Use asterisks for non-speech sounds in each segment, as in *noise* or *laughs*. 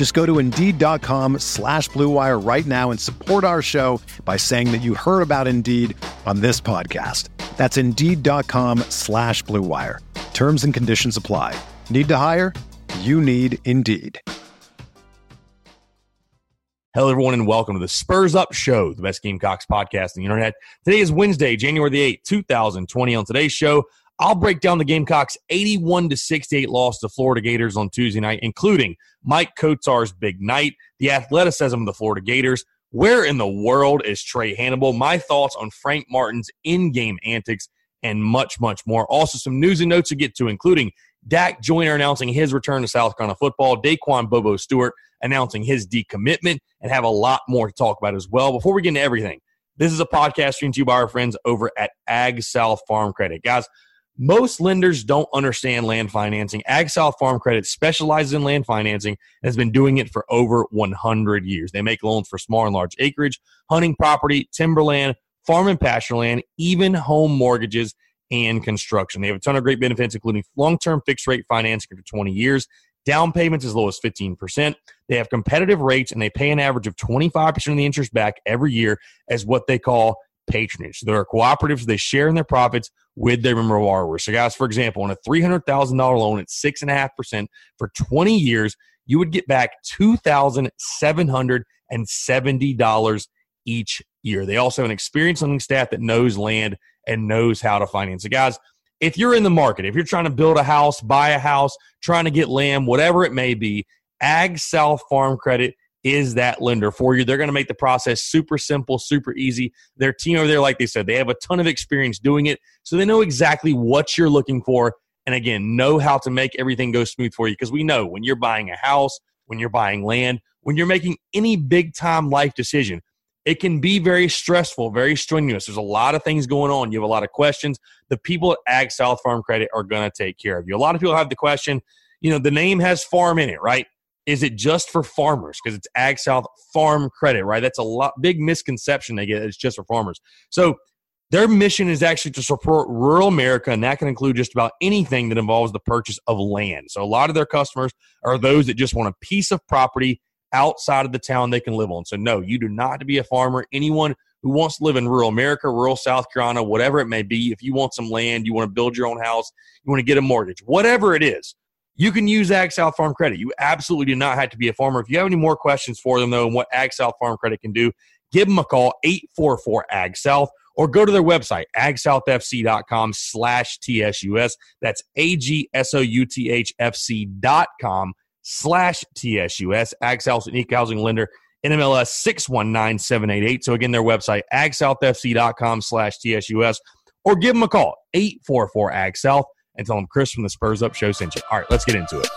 Just go to Indeed.com slash BlueWire right now and support our show by saying that you heard about Indeed on this podcast. That's Indeed.com slash BlueWire. Terms and conditions apply. Need to hire? You need Indeed. Hello, everyone, and welcome to the Spurs Up Show, the best Gamecocks podcast on the internet. Today is Wednesday, January the 8th, 2020. On today's show, I'll break down the Gamecocks' 81 to 68 loss to Florida Gators on Tuesday night, including Maik Kotsar's big night, the athleticism of the Florida Gators, where in the world is Trae Hannibal, my thoughts on Frank Martin's in game antics, and much, much more. Also, some news and notes to get to, including Dak Joyner announcing his return to South Carolina football, Da'Qon Bobo Stewart announcing his decommitment, and have a lot more to talk about as well. Before we get into everything, this is a podcast streamed to you by our friends over at Ag South Farm Credit. Guys, most lenders don't understand land financing. Ag South Farm Credit specializes in land financing and has been doing it for over 100 years. They make loans for small and large acreage, hunting property, timberland, farm and pasture land, even home mortgages and construction. They have a ton of great benefits, including long term fixed rate financing for 20 years, down payments as low as 15%. They have competitive rates and they pay an average of 25% of the interest back every year as what they call patronage. So they're cooperatives, they share in their profits with their member borrowers. So, guys, for example, on a $300,000 loan at 6.5% for 20 years, you would get back $2,770 each year. They also have an experienced lending staff that knows land and knows how to finance. So, guys, if you're in the market, if you're trying to build a house, buy a house, trying to get land, whatever it may be, Ag South Farm Credit is that lender for you. They're going to make the process super simple, super easy. Their team over there, like they said, they have a ton of experience doing it. So they know exactly what you're looking for. And again, know how to make everything go smooth for you. Because we know when you're buying a house, when you're buying land, when you're making any big time life decision, it can be very stressful, very strenuous. There's a lot of things going on. You have a lot of questions. The people at Ag South Farm Credit are going to take care of you. A lot of people have the question, you know, the name has farm in it, right? Is it just for farmers? Because it's Ag South Farm Credit, right? That's a lot big misconception they get. It's just for farmers. So their mission is actually to support rural America, and that can include just about anything that involves the purchase of land. So a lot of their customers are those that just want a piece of property outside of the town they can live on. So, no, you do not have to be a farmer. Anyone who wants to live in rural America, rural South Carolina, whatever it may be, if you want some land, you want to build your own house, you want to get a mortgage, whatever it is, you can use Ag South Farm Credit. You absolutely do not have to be a farmer. If you have any more questions for them, though, and what Ag South Farm Credit can do, give them a call, 844 Ag South, or go to their website, agsouthfc.com slash TSUS. That's A G S O U T H F C dot com slash TSUS. Ag South's unique housing lender, NMLS 619788. So again, their website, agsouthfc.com slash TSUS, or give them a call, 844 Ag South, and tell them Chris from the Spurs Up Show sent you. All right, let's get into it.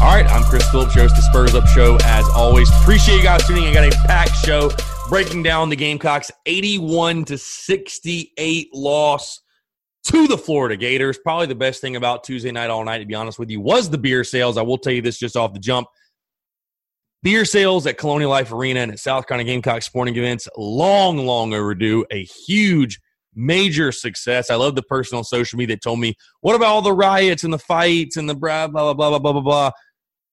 All right, I'm Chris Phillips, host the Spurs Up Show. As always, appreciate you guys tuning in. I got a packed show breaking down the Gamecocks 81 to 68 loss to the Florida Gators. Probably the best thing about Tuesday night all night, to be honest with you, was the beer sales. I will tell you this just off the jump. Beer sales at Colonial Life Arena and at South Carolina Gamecock sporting events, long, long overdue. A huge, major success. I love the person on social media that told me, What about all the riots and the fights and the blah, blah, blah, blah, blah, blah, blah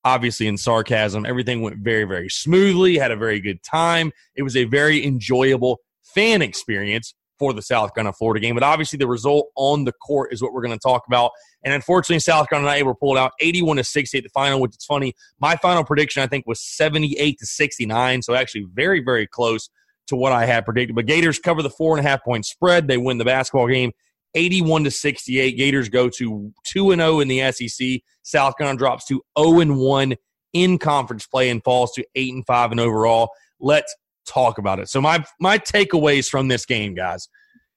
obviously in sarcasm. Everything went very, very smoothly, had a very good time. It was a very enjoyable fan experience for the South Carolina Florida game. But obviously, the result on the court is what we're going to talk about. And unfortunately, South Carolina not able to pull out 81 to 68 the final, which is funny. My final prediction, I think, was 78 to 69. So actually, very, very close to what I had predicted. But Gators cover the four and a half point spread. They win the basketball game 81 to 68. Gators go to 2 and 0 in the SEC. South Carolina drops to 0 and 1 in conference play and falls to 8 and 5 and overall. Let's talk about it. So my my takeaways from this game, guys.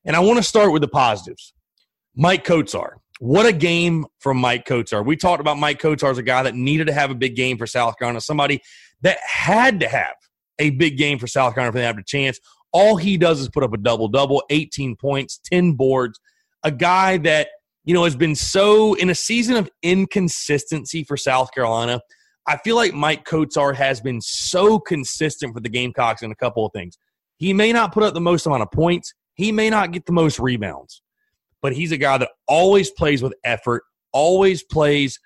And I want to start with the positives. Maik Kotsar. What a game from Maik Kotsar. We talked about Maik Kotsar as a guy that needed to have a big game for South Carolina, somebody that had to have a big game for South Carolina for them to have a chance. All he does is put up a double double, 18 points, 10 boards. A guy that, you know, has been so in a season of inconsistency for South Carolina. I feel like Maik Kotsar has been so consistent for the Gamecocks in a couple of things. He may not put up the most amount of points, he may not get the most rebounds, but he's a guy that always plays with effort, always plays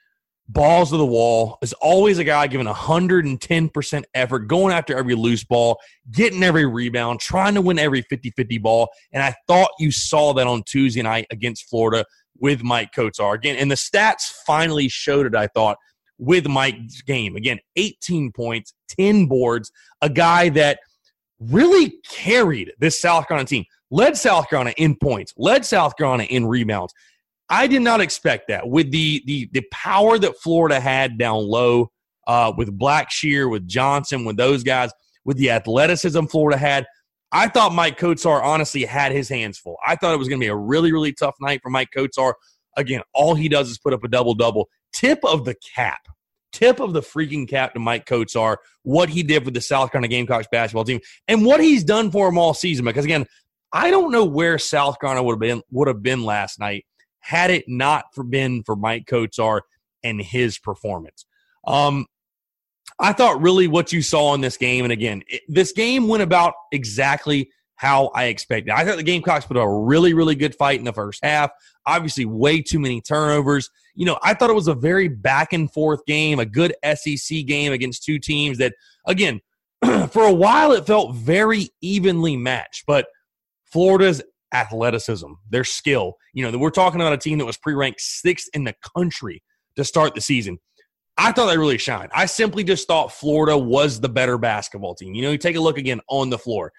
balls to the wall, is always a guy giving 110% effort, going after every loose ball, getting every rebound, trying to win every 50 50 ball. And I thought you saw that on Tuesday night against Florida with Maik Kotsar. Again, and the stats finally showed it, I thought, with Maik's game. Again, 18 points, 10 boards, a guy that really carried this South Carolina team, led South Carolina in points, led South Carolina in rebounds. I did not expect that with the the the power that Florida had down low uh, with Blackshear, with Johnson, with those guys, with the athleticism Florida had. I thought Maik Kotsar honestly had his hands full. I thought it was going to be a really, really tough night for Maik Kotsar. Again, all he does is put up a double double. Tip of the cap tip of the freaking cap to Maik Kotsar, what he did with the South Carolina Gamecocks basketball team, and what he's done for them all season. Because again, I don't know where South Carolina would have been would have been last night had it not for been for Maik Kotsar and his performance. Um, I thought really what you saw in this game, and again, it, this game went about exactly how I expected. I thought the Gamecocks put a really, really good fight in the first half. Obviously, way too many turnovers. You know, I thought it was a very back and forth game, a good SEC game against two teams that, again, *clears throat* for a while it felt very evenly matched. But Florida's athleticism, their skill, you know, we're talking about a team that was pre ranked sixth in the country to start the season. I thought they really shined. I simply just thought Florida was the better basketball team. You know, you take a look again on the floor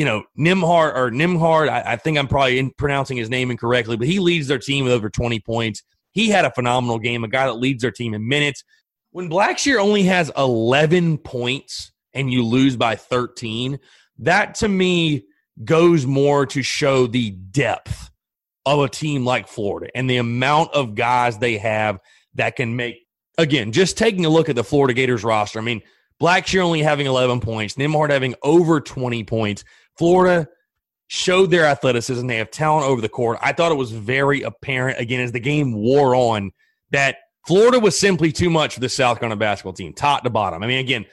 you know, Nimhard or Nimhard, I, I think I'm probably in, pronouncing his name incorrectly, but he leads their team with over 20 points. He had a phenomenal game, a guy that leads their team in minutes. When Blackshear only has 11 points and you lose by 13, that to me goes more to show the depth of a team like Florida and the amount of guys they have that can make. Again, just taking a look at the Florida Gators roster, I mean, Blackshear only having 11 points, Nimhard having over 20 points. Florida showed their athleticism. They have talent over the court. I thought it was very apparent, again, as the game wore on, that Florida was simply too much for the South Carolina basketball team, top to bottom. I mean, again,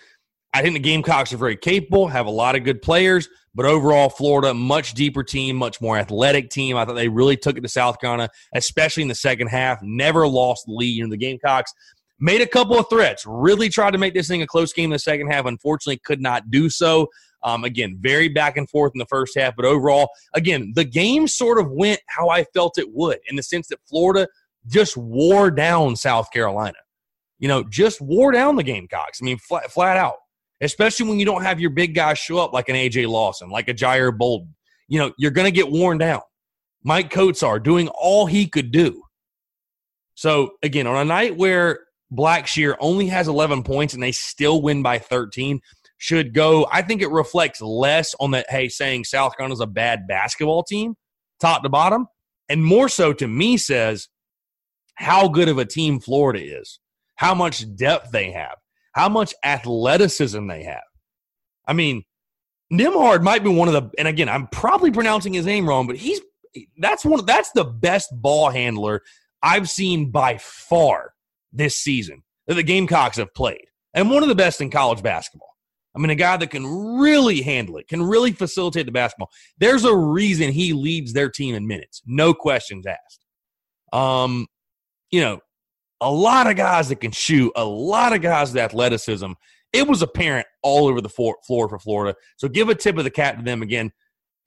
I think the Gamecocks are very capable, have a lot of good players, but overall, Florida, much deeper team, much more athletic team. I thought they really took it to South Carolina, especially in the second half. Never lost the lead. You know, the Gamecocks made a couple of threats, really tried to make this thing a close game in the second half. Unfortunately, could not do so. Um, again, very back and forth in the first half, but overall, again, the game sort of went how I felt it would in the sense that Florida just wore down South Carolina. You know, just wore down the Gamecocks. I mean, flat, flat out. Especially when you don't have your big guys show up like an AJ Lawson, like a Jair Bolden. You know, you're going to get worn down. Maik Kotsar doing all he could do. So, again, on a night where Blackshear only has 11 points and they still win by 13, should go. I think it reflects less on that, hey, saying South Carolina's a bad basketball team, top to bottom, and more so to me says how good of a team Florida is, how much depth they have, how much athleticism they have. I mean, Nimhard might be one of the, and again, I'm probably pronouncing his name wrong, but he's that's one that's the best ball handler I've seen by far this season that the Gamecocks have played, and one of the best in college basketball. I mean, a guy that can really handle it, can really facilitate the basketball. There's a reason he leads their team in minutes, no questions asked. Um, you know, a lot of guys that can shoot, a lot of guys with athleticism. It was apparent all over the floor for Florida. So give a tip of the cap to them again.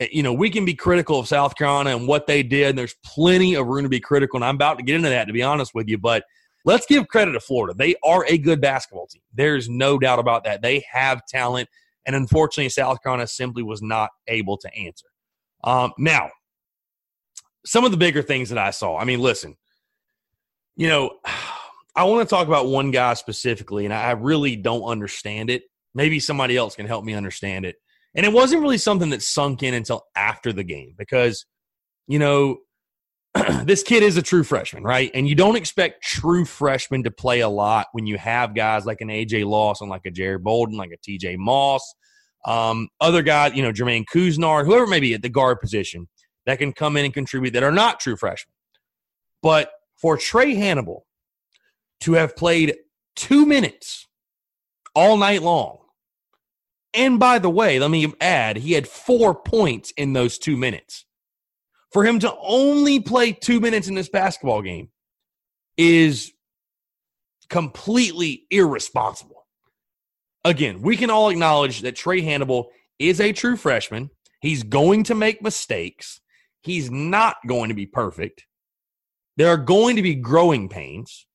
eh, you know, we can be critical of South Carolina and what they did. And there's plenty of room to be critical. And I'm about to get into that, to be honest with you. But let's give credit to Florida. They are a good basketball team. There's no doubt about that. They have talent. And unfortunately, South Carolina simply was not able to answer. Um, now, some of the bigger things that I saw. I mean, listen, you know, I want to talk about one guy specifically, and I really don't understand it. Maybe somebody else can help me understand it. And it wasn't really something that sunk in until after the game because, you know, *clears throat* this kid is a true freshman, right? And you don't expect true freshmen to play a lot when you have guys like an AJ Lawson, like a Jared Bolden, like a TJ Moss, um, other guys, you know, Jermaine Couisnard, whoever may be at the guard position that can come in and contribute that are not true freshmen. But for Trae Hannibal to have played two minutes all night long, and by the way, let me add, he had four points in those two minutes. For him to only play two minutes in this basketball game is completely irresponsible. Again, we can all acknowledge that Trae Hannibal is a true freshman. He's going to make mistakes. He's not going to be perfect. There are going to be growing pains.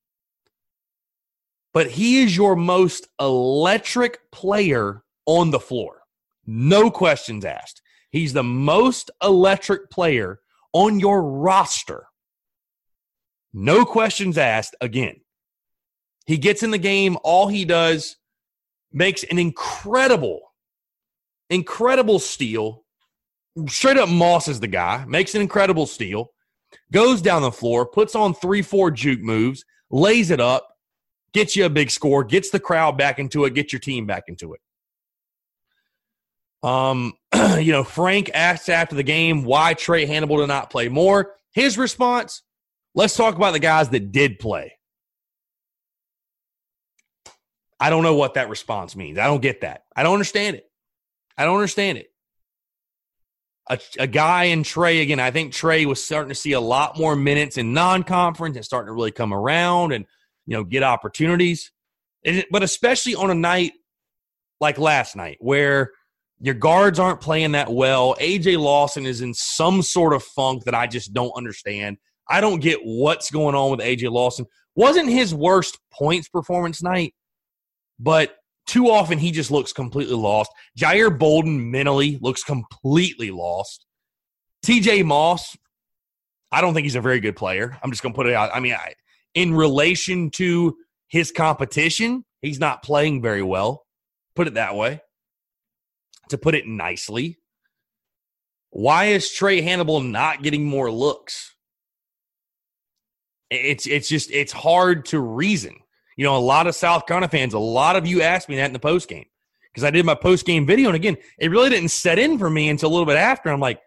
But he is your most electric player on the floor. No questions asked. He's the most electric player on your roster. No questions asked again. He gets in the game. All he does makes an incredible, incredible steal. Straight up Moss is the guy, makes an incredible steal, goes down the floor, puts on three, four juke moves, lays it up, gets you a big score, gets the crowd back into it, gets your team back into it. Um, *clears throat* you know, Frank asked after the game why Trae Hannibal did not play more. His response, let's talk about the guys that did play. I don't know what that response means. I don't get that. I don't understand it. I don't understand it. A, a guy in Trae, again, I think Trae was starting to see a lot more minutes in non conference and starting to really come around and, you know, get opportunities. but especially on a night like last night where – your guards aren't playing that well. AJ Lawson is in some sort of funk that I just don't understand. I don't get what's going on with AJ Lawson. Wasn't his worst points performance night, but too often he just looks completely lost. Jair Bolden mentally looks completely lost. TJ Moss, I don't think he's a very good player. I'm just going to put it out. I mean, I, in relation to his competition, he's not playing very well. Put it that way to put it nicely. Why is Trae Hannibal not getting more looks? It's it's just it's hard to reason. You know, a lot of South Carolina fans, a lot of you asked me that in the post game because I did my post game video, and again, it really didn't set in for me until a little bit after. I'm like,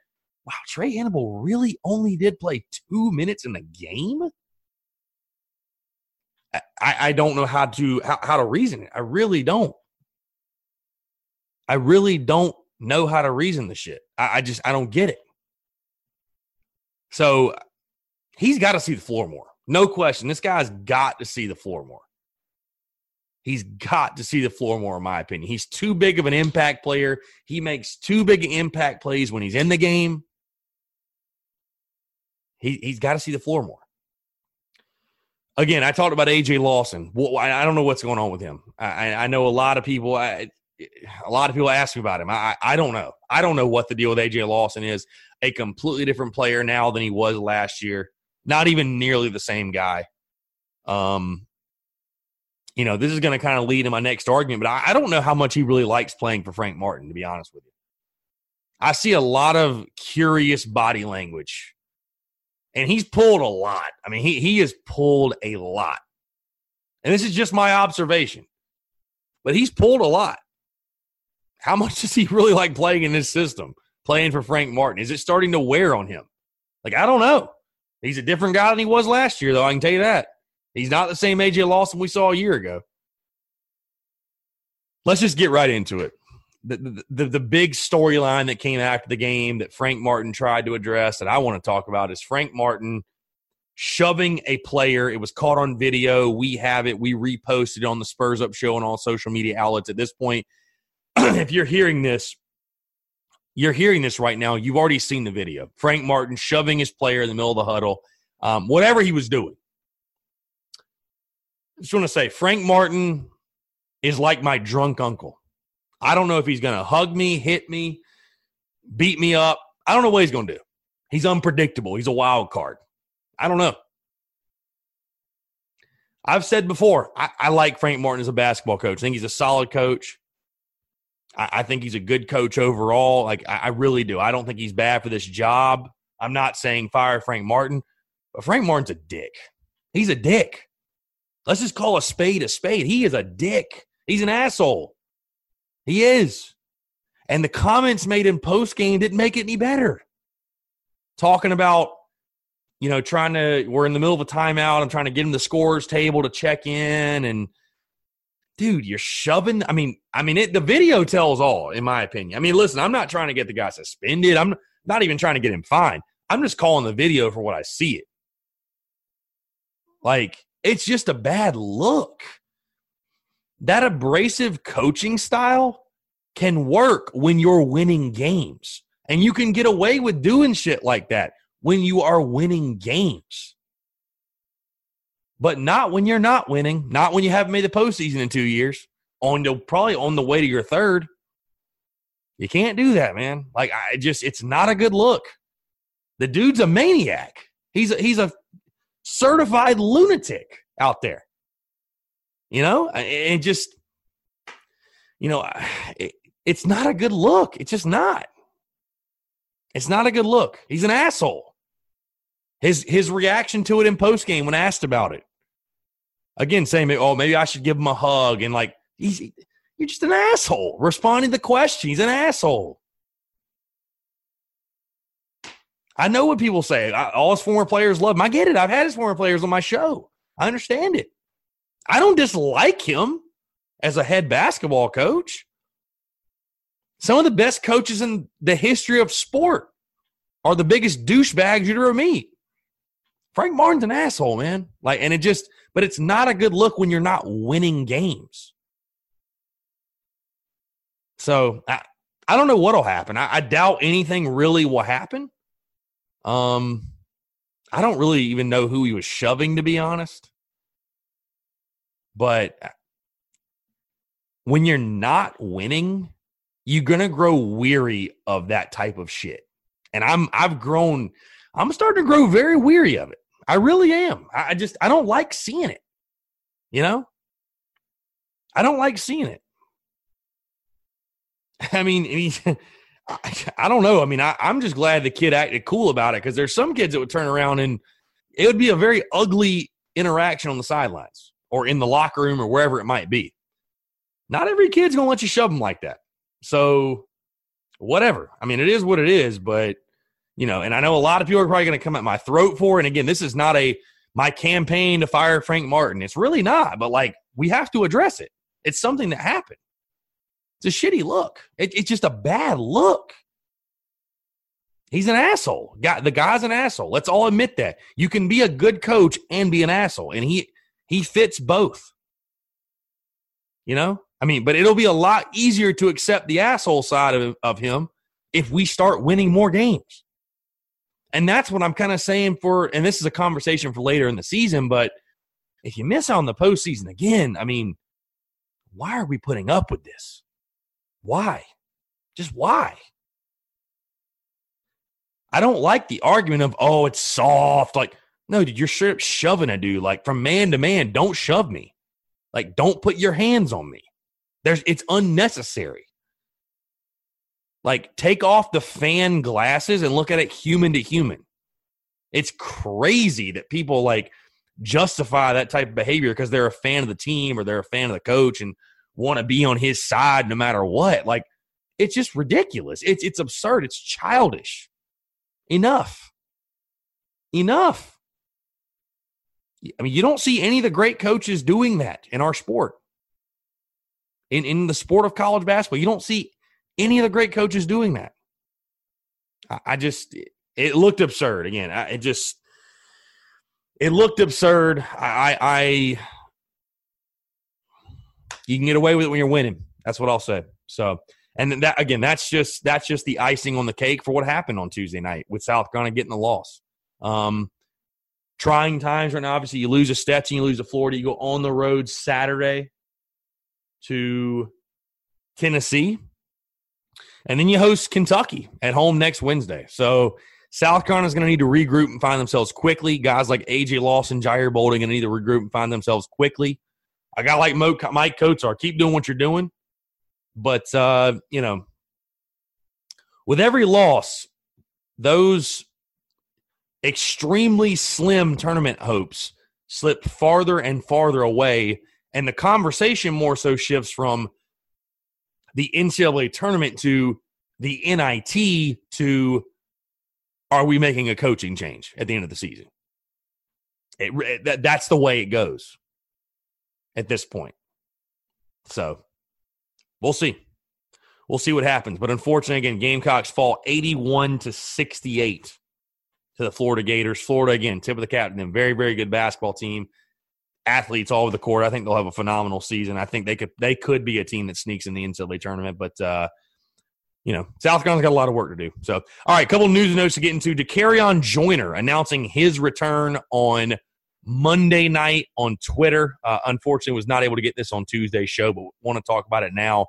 wow, Trae Hannibal really only did play two minutes in the game. I, I don't know how to how, how to reason it. I really don't. I really don't know how to reason the shit. I, I just I don't get it. So he's got to see the floor more. No question. This guy's got to see the floor more. He's got to see the floor more, in my opinion. He's too big of an impact player. He makes too big impact plays when he's in the game. He, he's got to see the floor more. Again, I talked about AJ Lawson. I don't know what's going on with him. I, I know a lot of people. I, a lot of people ask me about him. I, I don't know. I don't know what the deal with AJ Lawson is. A completely different player now than he was last year. Not even nearly the same guy. Um, you know, this is going to kind of lead to my next argument, but I, I don't know how much he really likes playing for Frank Martin, to be honest with you. I see a lot of curious body language, and he's pulled a lot. I mean, he he has pulled a lot, and this is just my observation, but he's pulled a lot how much does he really like playing in this system, playing for Frank Martin? Is it starting to wear on him? Like, I don't know. He's a different guy than he was last year, though. I can tell you that. He's not the same AJ Lawson we saw a year ago. Let's just get right into it. The, the, big storyline that came after the game that Frank Martin tried to address that I want to talk about is Frank Martin shoving a player. It was caught on video. We have it. We reposted it on the Spurs Up show and all social media outlets. At this point, *clears throat* if you're hearing this, you're hearing this right now. You've already seen the video. Frank Martin shoving his player in the middle of the huddle, um, whatever he was doing. I just want to say, Frank Martin is like my drunk uncle. I don't know if he's going to hug me, hit me, beat me up. I don't know what he's going to do. He's unpredictable. He's a wild card. I don't know. I've said before, I, I, like Frank Martin as a basketball coach. I think he's a solid coach. I, I think he's a good coach overall. Like, I, I, really do. I don't think he's bad for this job. I'm not saying fire Frank Martin, but Frank Martin's a dick. He's a dick. Let's just call a spade a spade. He is a dick. He's an asshole. He is. And the comments made in post game didn't make it any better. Talking about you know, trying to, we're in the middle of a timeout. I'm trying to get him the scores table to check in. And dude, you're shoving. I mean, I mean, it, the video tells all, in my opinion. I mean, listen, I'm not trying to get the guy suspended. I'm not even trying to get him fined. I'm just calling the video for what I see it. Like, it's just a bad look. That abrasive coaching style can work when you're winning games. And you can get away with doing shit like that when you are winning games. But not when you're not winning, not when you haven't made the postseason in two years, on the probably on the way to your third. You can't do that, man. Like I just it's not a good look. The dude's a maniac. He's a, he's a certified lunatic out there. You know, and just you know, *sighs* it, it's not a good look. It's just not. It's not a good look. He's an asshole. His his reaction to it in post game when asked about it. Again, saying, "Oh, maybe I should give him a hug," and like he's you're just an asshole responding to the question. He's an asshole. I know what people say. I, all his former players love him. I get it. I've had his former players on my show. I understand it. I don't dislike him as a head basketball coach. Some of the best coaches in the history of sport are the biggest douchebags you'd ever meet. Frank Martin's an asshole, man. Like, and it just, but it's not a good look when you're not winning games. So I, I don't know what'll happen. I, I doubt anything really will happen. Um, I don't really even know who he was shoving, to be honest. But uh, when you're not winning, you're gonna grow weary of that type of shit. And I'm I've grown, I'm starting to grow very weary of it. I really am. I just I don't like seeing it. You know? I don't like seeing it. *laughs* I mean, I, mean, *laughs* I don't know. I mean, I, am just glad the kid acted cool about it because there's some kids that would turn around and it would be a very ugly interaction on the sidelines or in the locker room or wherever it might be. Not every kid's going to let you shove them like that. So, whatever. I mean, it is what it is, but you know, and I know a lot of people are probably going to come at my throat for. And again, this is not a my campaign to fire Frank Martin. It's really not. But like, we have to address it. It's something that happened. It's a shitty look. It, it's just a bad look. He's an asshole. Guy, the guy's an asshole. Let's all admit that. You can be a good coach and be an asshole, and he he fits both. You know, I mean, but it'll be a lot easier to accept the asshole side of, of him if we start winning more games. And that's what I'm kind of saying for, and this is a conversation for later in the season, but if you miss out on the postseason again, I mean, why are we putting up with this? Why? Just why? I don't like the argument of, oh, it's soft. Like, no, dude, you're straight up shoving a dude. Like, from man to man, don't shove me. Like, don't put your hands on me. There's, it's unnecessary. Like, take off the fan glasses and look at it human to human. It's crazy that people like justify that type of behavior because they're a fan of the team or they're a fan of the coach and want to be on his side no matter what. Like, it's just ridiculous. It's it's absurd. It's childish. Enough. Enough. I mean, you don't see any of the great coaches doing that in our sport. In in the sport of college basketball, you don't see any of the great coaches doing that. I, I just it looked absurd again. I, it just it looked absurd. I, I you can get away with it when you're winning. That's what I'll say. So And that again, that's just that's just the icing on the cake for what happened on Tuesday night with South Carolina getting the loss. Um, trying times right now. Obviously, you lose a Stetson, you lose a Florida. You go on the road Saturday to Tennessee, and then you host Kentucky at home next Wednesday. So South Carolina is going to need to regroup and find themselves quickly. Guys like AJ Lawson, Jair Bolden, going to need to regroup and find themselves quickly. A guy like Mo, Maik Kotsar, keep doing what you're doing. But, uh, you know, with every loss, those extremely slim tournament hopes slip farther and farther away. And the conversation more so shifts from the NCAA tournament to the NIT to are we making a coaching change at the end of the season? It, that, that's the way it goes at this point. So we'll see. We'll see what happens. But unfortunately, again, Gamecocks fall 81 to 68 to the Florida Gators. Florida, again, tip of the cap to them. Very, very good basketball team. Athletes all over the court. I think they'll have a phenomenal season. I think they could they could be a team that sneaks in the NCAA tournament. But uh, you know, South Carolina's got a lot of work to do. So, all right, a couple news notes to get into. Dakereon Joyner announcing his return on Monday night on Twitter. Uh, unfortunately, was not able to get this on Tuesday's show, but want to talk about it now.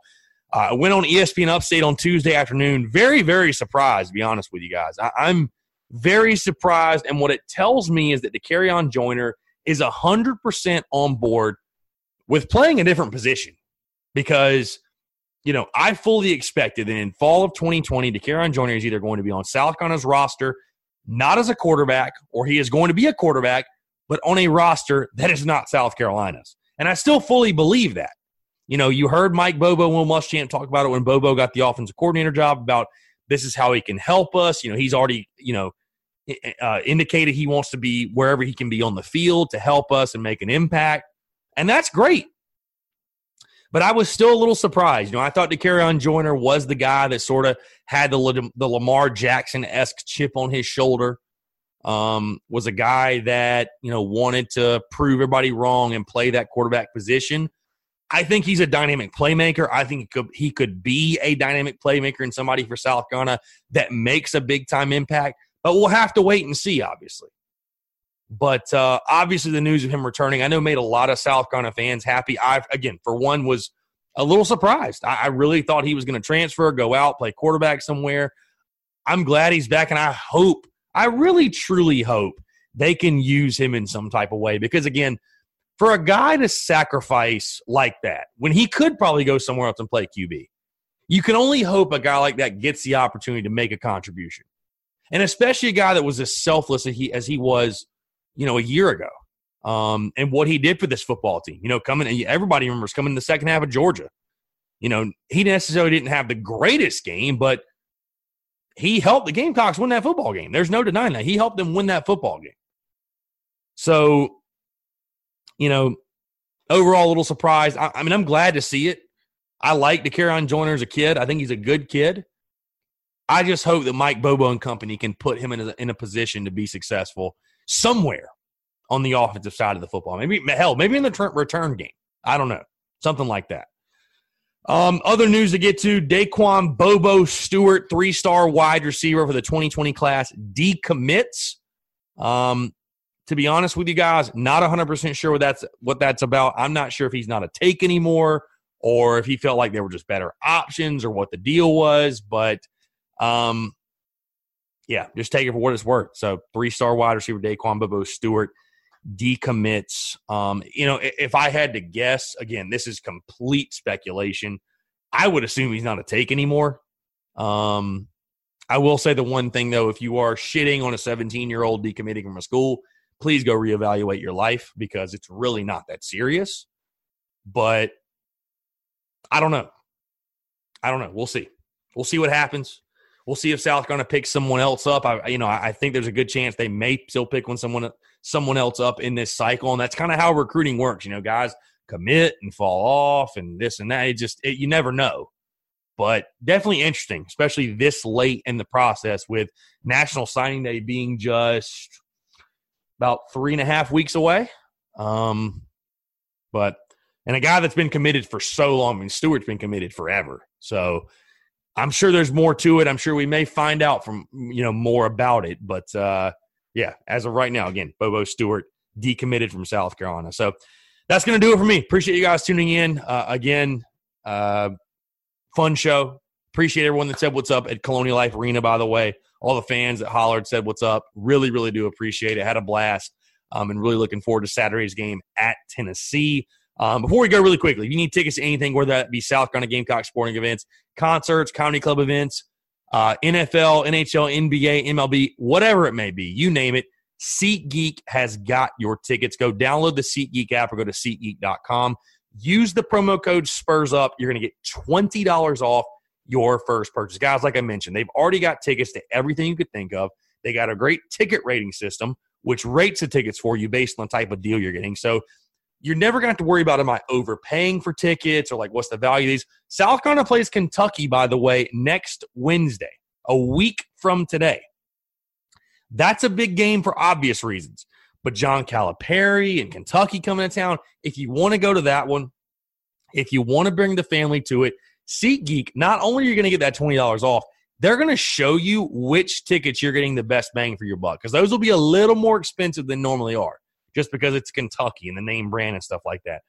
Uh, I went on ESPN Upstate on Tuesday afternoon. Very, very surprised, to be honest with you guys. I, I'm very surprised, and what it tells me is that Dakereon Joyner is hundred percent on board with playing a different position because you know I fully expected that in fall of 2020, Dakereon Joyner is either going to be on South Carolina's roster, not as a quarterback, or he is going to be a quarterback, but on a roster that is not South Carolina's. And I still fully believe that. You know, you heard Mike Bobo, and Will Muschamp talk about it when Bobo got the offensive coordinator job about this is how he can help us. You know, he's already, you know, uh, indicated he wants to be wherever he can be on the field to help us and make an impact. And that's great. But I was still a little surprised. You know, I thought Dakereon Joyner was the guy that sort of had the, the Lamar Jackson esque chip on his shoulder. Um, was a guy that, you know, wanted to prove everybody wrong and play that quarterback position. I think he's a dynamic playmaker. I think he could, he could be a dynamic playmaker and somebody for South Carolina that makes a big time impact. But we'll have to wait and see, obviously. But uh, obviously, the news of him returning, I know, made a lot of South Carolina fans happy. I, again, for one, was a little surprised. I, I really thought he was going to transfer, go out, play quarterback somewhere. I'm glad he's back, and I hope, I really truly hope they can use him in some type of way because, again, for a guy to sacrifice like that when he could probably go somewhere else and play QB, you can only hope a guy like that gets the opportunity to make a contribution. And especially a guy that was as selfless as he, as he was, you know, a year ago. Um, and what he did for this football team, you know, coming, everybody remembers coming in the second half of Georgia. You know, he necessarily didn't have the greatest game, but he helped the Gamecocks win that football game. There's no denying that. He helped them win that football game. So you know, overall a little surprised. I, I mean, I'm glad to see it. I like Dakereon Joyner as a kid. I think he's a good kid. I just hope that Mike Bobo and company can put him in a, in a position to be successful somewhere on the offensive side of the football. Maybe hell, maybe in the return game. I don't know, something like that. Um, other news to get to: Da'Qon Bobo Stewart, three-star wide receiver for the 2020 class, decommits. Um, to be honest with you guys, not 100% sure what that's what that's about. I'm not sure if he's not a take anymore or if he felt like there were just better options or what the deal was, but um yeah, just take it for what it's worth. So, three-star wide receiver Da'Qon Bobo Stewart decommits. Um, you know, if I had to guess, again, this is complete speculation. I would assume he's not a take anymore. Um, I will say the one thing though, if you are shitting on a 17 year old decommitting from a school, please go reevaluate your life because it's really not that serious. But I don't know. I don't know. We'll see. We'll see what happens. We'll see if South going to pick someone else up. I, you know, I think there's a good chance they may still pick one someone someone else up in this cycle, and that's kind of how recruiting works. You know, guys commit and fall off, and this and that. It just it, you never know. But definitely interesting, especially this late in the process with National Signing Day being just about three and a half weeks away. Um, but and a guy that's been committed for so long. I mean, Stewart's been committed forever. So I'm sure there's more to it. I'm sure we may find out from you know more about it. But uh, yeah, as of right now, again, Bobo Stewart decommitted from South Carolina. So that's going to do it for me. Appreciate you guys tuning in. Uh, again, uh, fun show. Appreciate everyone that said what's up at Colonial Life Arena, by the way. All the fans that hollered said what's up. Really, really do appreciate it. Had a blast. Um, and really looking forward to Saturday's game at Tennessee. Um, before we go really quickly, if you need tickets to anything, whether that be South Carolina Gamecock sporting events, concerts, comedy club events, uh, NFL, NHL, NBA, MLB, whatever it may be, you name it, SeatGeek has got your tickets. Go download the SeatGeek app or go to SeatGeek.com. Use the promo code Spurs Up. You're going to get $20 off your first purchase. Guys, like I mentioned, they've already got tickets to everything you could think of. They got a great ticket rating system, which rates the tickets for you based on the type of deal you're getting. So you're never going to have to worry about am I overpaying for tickets or like what's the value of these. South Carolina plays Kentucky, by the way, next Wednesday, a week from today. That's a big game for obvious reasons. But John Calipari and Kentucky coming to town, if you want to go to that one, if you want to bring the family to it, SeatGeek, not only are you going to get that $20 off, they're going to show you which tickets you're getting the best bang for your buck because those will be a little more expensive than normally are just because it's Kentucky and the name brand and stuff like that.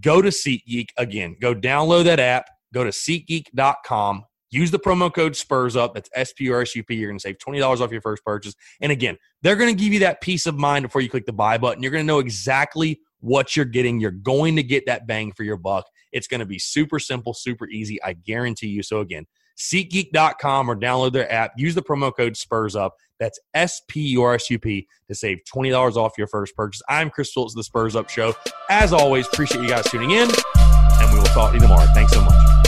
Go to SeatGeek again. Go download that app. Go to SeatGeek.com. Use the promo code Spurs Up. That's S P U R S U P. You're going to save twenty dollars off your first purchase. And again, they're going to give you that peace of mind before you click the buy button. You're going to know exactly what you're getting. You're going to get that bang for your buck. It's going to be super simple, super easy. I guarantee you. So again, SeatGeek.com or download their app. Use the promo code Spurs Up. That's S P U R S U P to save twenty dollars off your first purchase. I'm Chris of the Spurs Up Show. As always, appreciate you guys tuning in, and we will talk to you tomorrow. Thanks so much.